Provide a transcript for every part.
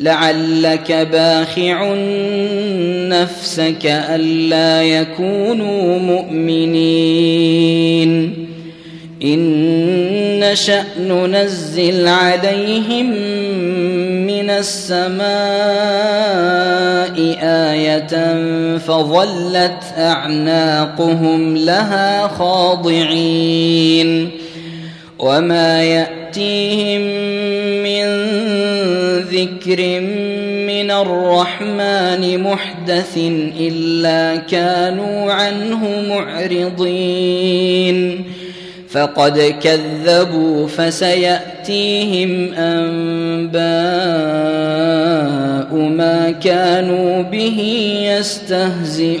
لعلك باخع نفسك ألا يكونوا مؤمنين. إن نشأ ننزل عليهم من السماء آية فظلت أعناقهم لها خاضعين. وما يأتيهم من ذكر من الرحمن محدث الا كانوا عنه معرضين فقد كذبوا فسياتيهم انباء ما كانوا به يستهزئون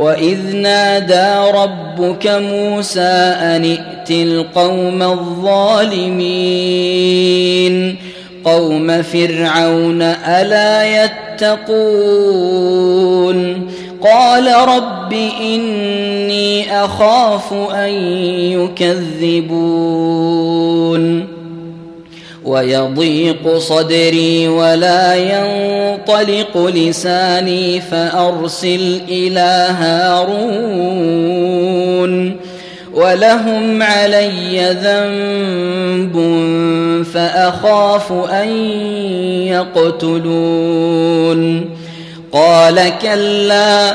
واذ نادى ربك موسى ان ائت القوم الظالمين قوم فرعون الا يتقون قال رب اني اخاف ان يكذبون ويضيق صدري ولا ينطلق لساني فأرسل إلى هارون ولهم علي ذنب فأخاف أن يقتلون. قال كلا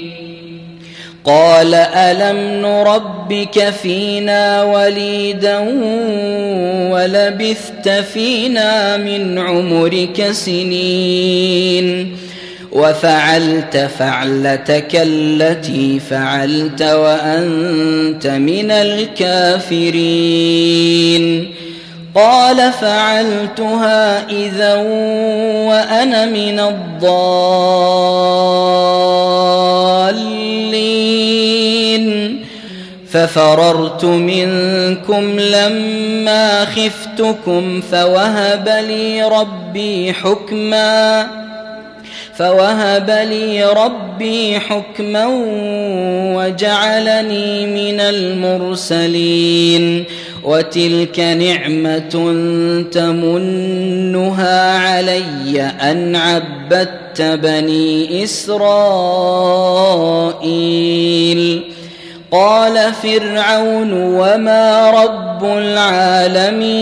قال ألم نربك فينا وليدا ولبثت فينا من عمرك سنين وفعلت فعلتك التي فعلت وأنت من الكافرين قال فعلتها إذا وأنا من الضالين. ففررت منكم لما خفتكم فوهب لي ربي حكما فوهب لي ربي حكما وجعلني من المرسلين. وتلك نعمة تمنها علي أن عبدت بني إسرائيل. قال فرعون وما رب العالمين.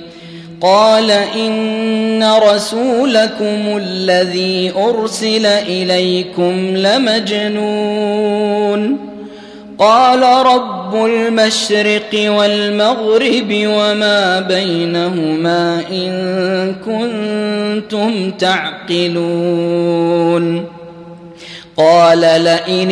قال إن رسولكم الذي أرسل إليكم لمجنون. قال رب المشرق والمغرب وما بينهما إن كنتم تعقلون. قال لئن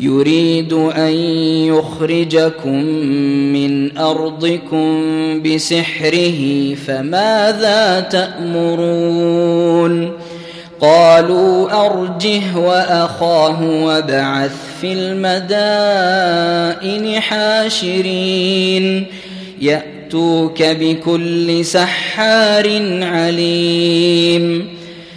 يريد أن يخرجكم من أرضكم بسحره فماذا تأمرون؟ قالوا أرجه وأخاه وابعث في المدائن حاشرين. يأتوك بكل سحار عليم.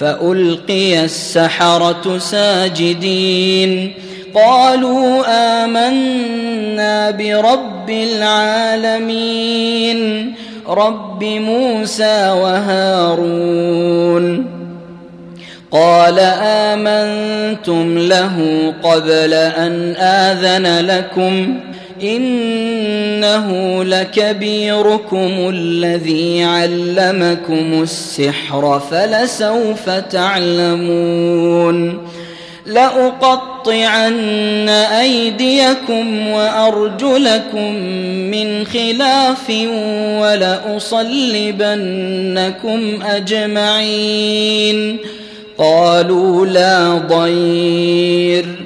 فألقي السحرة ساجدين. قالوا آمنا برب العالمين رب موسى وهارون. قال آمنتم له قبل أن آذن لكم إنه لكبيركم الذي علمكم السحر فلسوف تعلمون. لأقطعن أيديكم وأرجلكم من خلاف ولأصلبنكم أجمعين. قالوا لا ضير.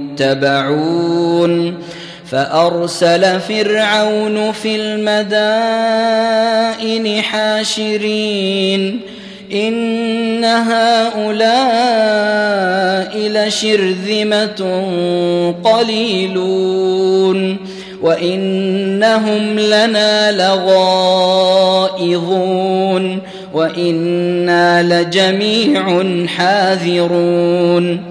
متبعون فأرسل فرعون في المدائن حاشرين. إن هؤلاء لشرذمة قليلون. وإنهم لنا لغائظون. وإنا لجميع حاذرون.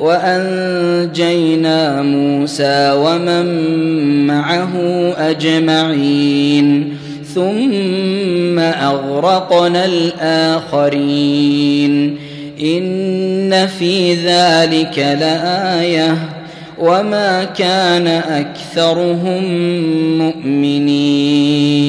وأنجينا موسى ومن معه أجمعين ثم أغرقنا الآخرين إن في ذلك لآية وما كان أكثرهم مؤمنين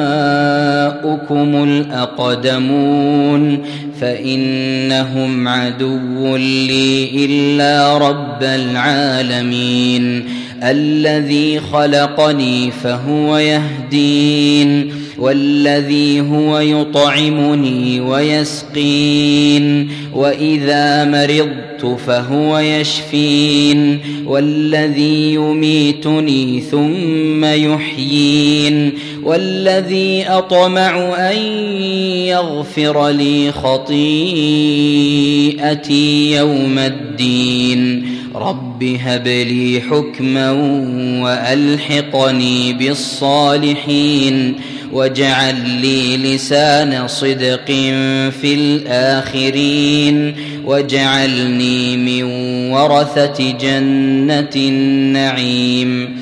الأقدمون فإنهم عدو لي إلا رب العالمين الذي خلقني فهو يهدين والذي هو يطعمني ويسقين وإذا مرضت فهو يشفين والذي يميتني ثم يحيين والذي أطمع أن يغفر لي خطيئتي يوم الدين. رب هب لي حكما وألحقني بالصالحين. واجعل لي لسان صدق في الآخرين. واجعلني من ورثة جنة النعيم.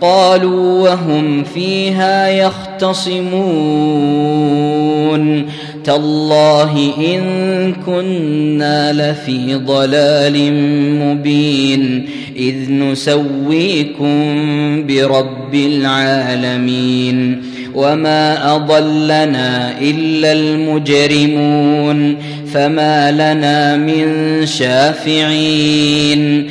قالوا وهم فيها يختصمون تالله إن كنا لفي ضلال مبين إذ نسويكم برب العالمين وما أضلنا إلا المجرمون فما لنا من شافعين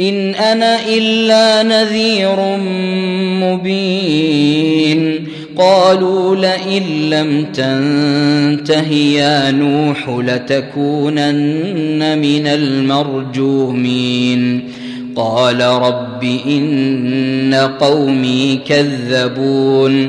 إن أنا إلا نذير مبين. قالوا لئن لم تنته يا نوح لتكونن من المرجومين. قال رب إن قومي كذبون.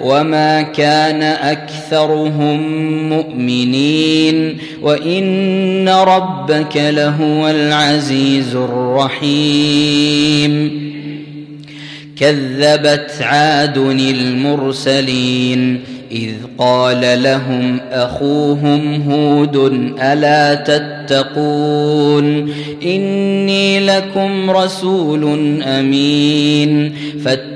وما كان اكثرهم مؤمنين وان ربك لهو العزيز الرحيم كذبت عاد المرسلين اذ قال لهم اخوهم هود الا تتقون اني لكم رسول امين فاتقوا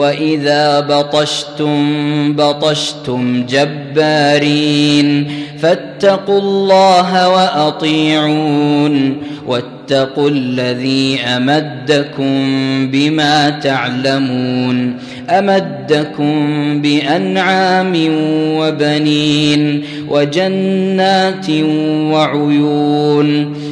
وإذا بطشتم بطشتم جبارين فاتقوا الله وأطيعون واتقوا الذي أمدكم بما تعلمون امدكم بانعام وبنين وجنات وعيون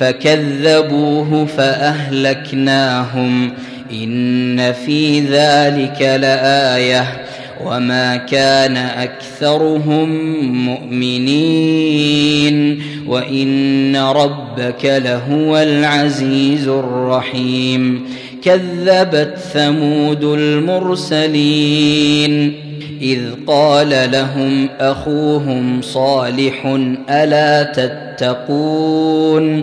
فكذبوه فأهلكناهم. إن في ذلك لآية. وما كان أكثرهم مؤمنين. وإن ربك لهو العزيز الرحيم. كذبت ثمود المرسلين. إذ قال لهم أخوهم صالح ألا تتقون؟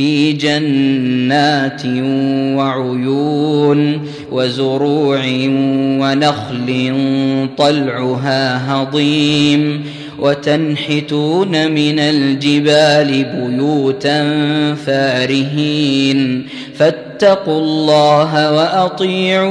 في جنات وعيون وزروع ونخل طلعها هضيم وتنحتون من الجبال بيوتا فارهين فاتقوا الله وأطيعون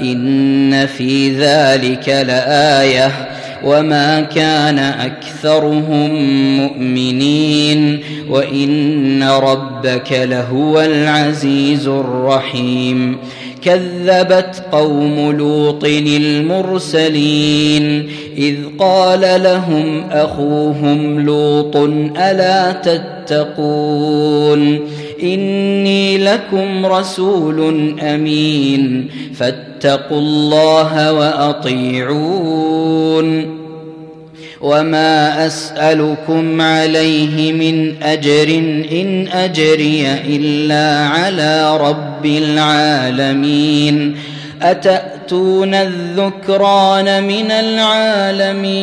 إن في ذلك لآية وما كان أكثرهم مؤمنين وإن ربك لهو العزيز الرحيم كذبت قوم لوط المرسلين إذ قال لهم أخوهم لوط ألا تتقون إني لكم رسول أمين. فاتقوا الله وأطيعون. وما أسألكم عليه من أجر إن أجري إلا على رب العالمين. أتأتون الذكران من العالمين؟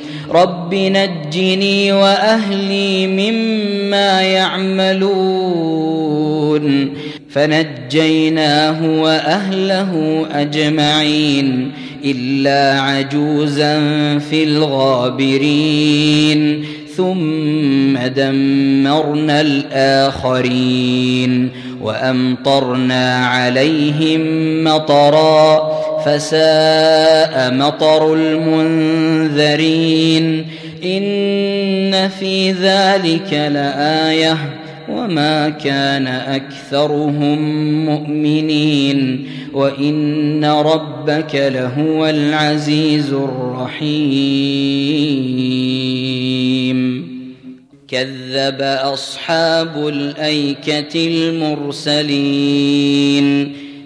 رب نجني واهلي مما يعملون فنجيناه واهله اجمعين الا عجوزا في الغابرين ثم دمرنا الاخرين وامطرنا عليهم مطرا فساء مطر المنذرين. إن في ذلك لآية وما كان أكثرهم مؤمنين. وإن ربك لهو العزيز الرحيم. كذب أصحاب الأيكة المرسلين.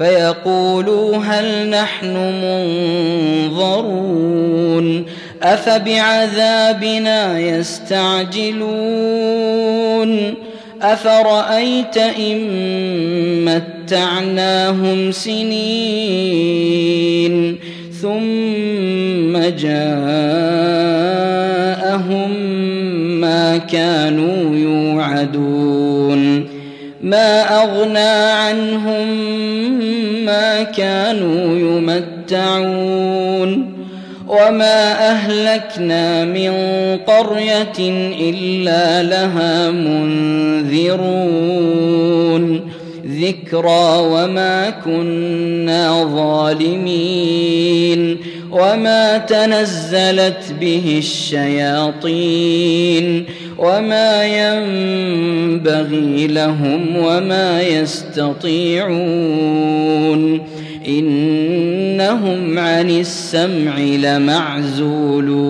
فيقولوا هل نحن منظرون أفبعذابنا يستعجلون أفرأيت إن متعناهم سنين ثم جاءهم ما كانوا يوعدون ما أغنى عنهم ما كانوا يمتعون وما أهلكنا من قرية إلا لها منذرون ذكرى وما كنا ظالمين وما تنزلت به الشياطين وما ينبغي لهم وما يستطيعون إنهم عن السمع لمعزولون.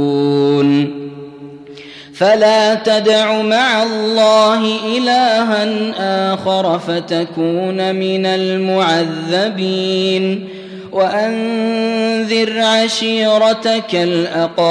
فلا تدع مع الله إلها آخر فتكون من المعذبين. وأنذر عشيرتك الأقربين.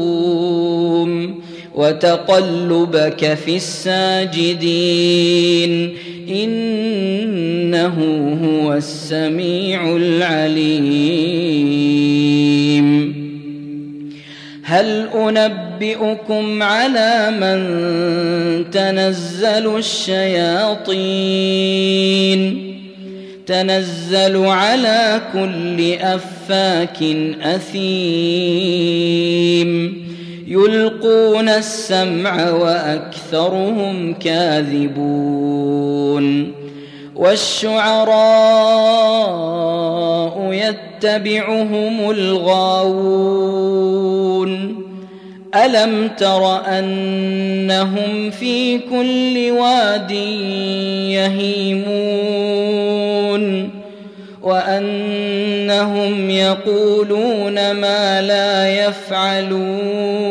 وتقلبك في الساجدين. إنه هو السميع العليم. هل أنبئكم على من تنزل الشياطين؟ تنزل على كل أفاك أثيم. يلقون السمع وأكثرهم كاذبون والشعراء يتبعهم الغاوون ألم تر أنهم في كل واد يهيمون وأنهم يقولون ما لا يفعلون